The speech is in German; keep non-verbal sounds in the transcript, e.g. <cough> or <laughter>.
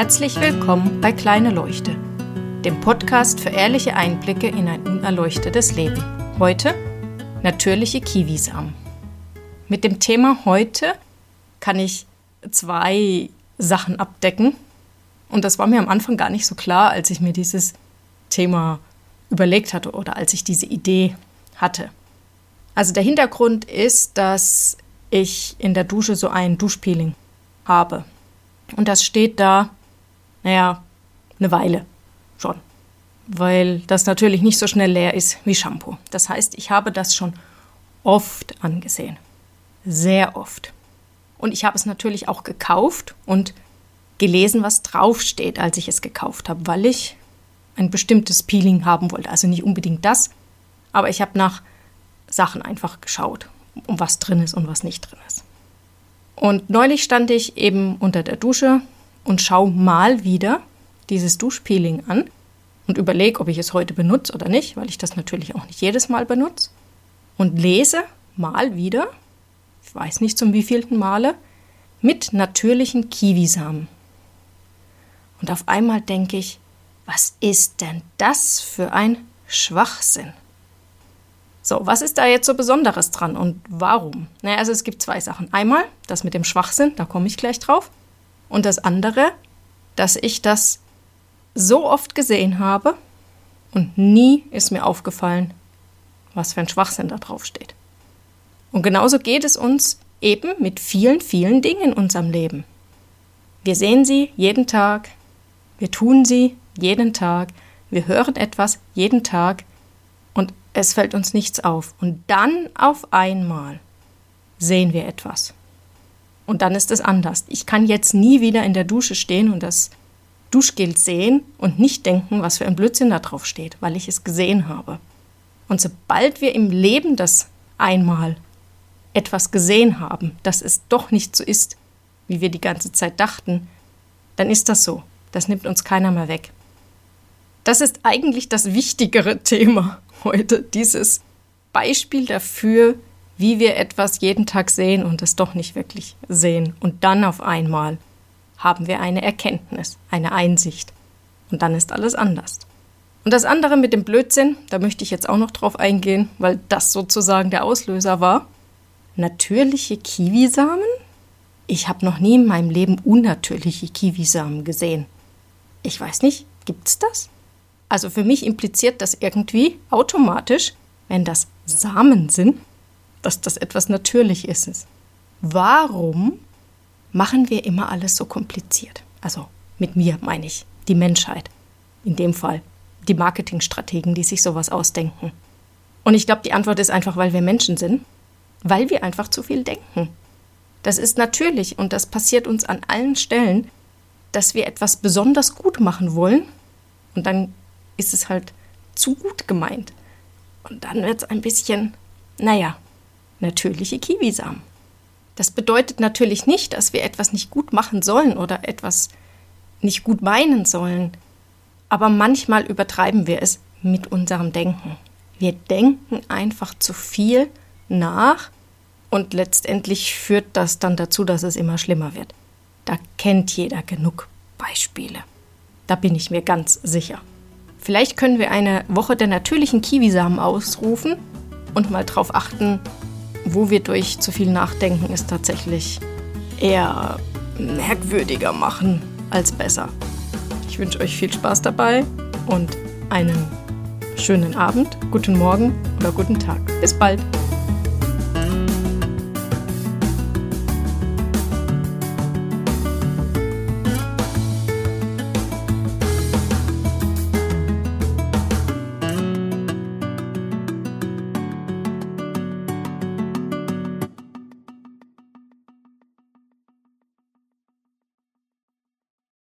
Herzlich willkommen bei Kleine Leuchte, dem Podcast für ehrliche Einblicke in ein unerleuchtetes Leben. Heute natürliche Kiwisamen. Mit dem Thema heute kann ich zwei Sachen abdecken. Und das war mir am Anfang gar nicht so klar, als ich mir dieses Thema überlegt hatte oder als ich diese Idee hatte. Also der Hintergrund ist, dass ich in der Dusche so ein Duschpeeling habe. Und das steht da, naja, eine Weile schon. Weil das natürlich nicht so schnell leer ist wie Shampoo. Das heißt, ich habe das schon oft angesehen. Sehr oft. Und ich habe es natürlich auch gekauft und gelesen, was draufsteht, als ich es gekauft habe, weil ich ein bestimmtes Peeling haben wollte. Also nicht unbedingt das, aber ich habe nach Sachen einfach geschaut, um was drin ist und was nicht drin ist. Und neulich stand ich eben unter der Dusche und schaue mal wieder dieses Duschpeeling an und überlege, ob ich es heute benutze oder nicht, weil ich das natürlich auch nicht jedes Mal benutze. Und lese mal wieder, ich weiß nicht zum wievielten Male, mit natürlichen Kiwisamen. Und auf einmal denke ich, was ist denn das für ein Schwachsinn? So, was ist da jetzt so Besonderes dran und warum? Naja, also es gibt zwei Sachen. Einmal das mit dem Schwachsinn, da komme ich gleich drauf. Und das andere, dass ich das so oft gesehen habe und nie ist mir aufgefallen, was für ein Schwachsinn da drauf steht. Und genauso geht es uns eben mit vielen, vielen Dingen in unserem Leben. Wir sehen sie jeden Tag, wir tun sie jeden Tag, wir hören etwas jeden Tag und es fällt uns nichts auf. Und dann auf einmal sehen wir etwas. Und dann ist es anders. Ich kann jetzt nie wieder in der Dusche stehen und das Duschgel sehen und nicht denken, was für ein Blödsinn da drauf steht, weil ich es gesehen habe. Und sobald wir im Leben das einmal etwas gesehen haben, dass es doch nicht so ist, wie wir die ganze Zeit dachten, dann ist das so. Das nimmt uns keiner mehr weg. Das ist eigentlich das wichtigere <laughs> Thema heute, dieses Beispiel dafür, wie wir etwas jeden Tag sehen und es doch nicht wirklich sehen. Und dann auf einmal haben wir eine Erkenntnis, eine Einsicht. Und dann ist alles anders. Und das andere mit dem Blödsinn, da möchte ich jetzt auch noch drauf eingehen, weil das sozusagen der Auslöser war. Natürliche Kiwisamen? Ich habe noch nie in meinem Leben unnatürliche Kiwisamen gesehen. Ich weiß nicht, gibt's das? Also für mich impliziert das irgendwie automatisch, wenn das Samen sind, dass das etwas Natürliches ist. Warum machen wir immer alles so kompliziert? Also mit mir meine ich die Menschheit. In dem Fall die Marketingstrategen, die sich sowas ausdenken. Und ich glaube, die Antwort ist einfach, weil wir Menschen sind, weil wir einfach zu viel denken. Das ist natürlich und das passiert uns an allen Stellen, dass wir etwas besonders gut machen wollen und dann ist es halt zu gut gemeint. Und dann wird es ein bisschen, naja, natürliche Kiwisamen. Das bedeutet natürlich nicht, dass wir etwas nicht gut machen sollen oder etwas nicht gut meinen sollen. Aber manchmal übertreiben wir es mit unserem Denken. Wir denken einfach zu viel nach und letztendlich führt das dann dazu, dass es immer schlimmer wird. Da kennt jeder genug Beispiele. Da bin ich mir ganz sicher. Vielleicht können wir eine Woche der natürlichen Kiwisamen ausrufen und mal darauf achten, wo wir durch zu viel Nachdenken es tatsächlich eher merkwürdiger machen als besser. Ich wünsche euch viel Spaß dabei und einen schönen Abend, guten Morgen oder guten Tag. Bis bald.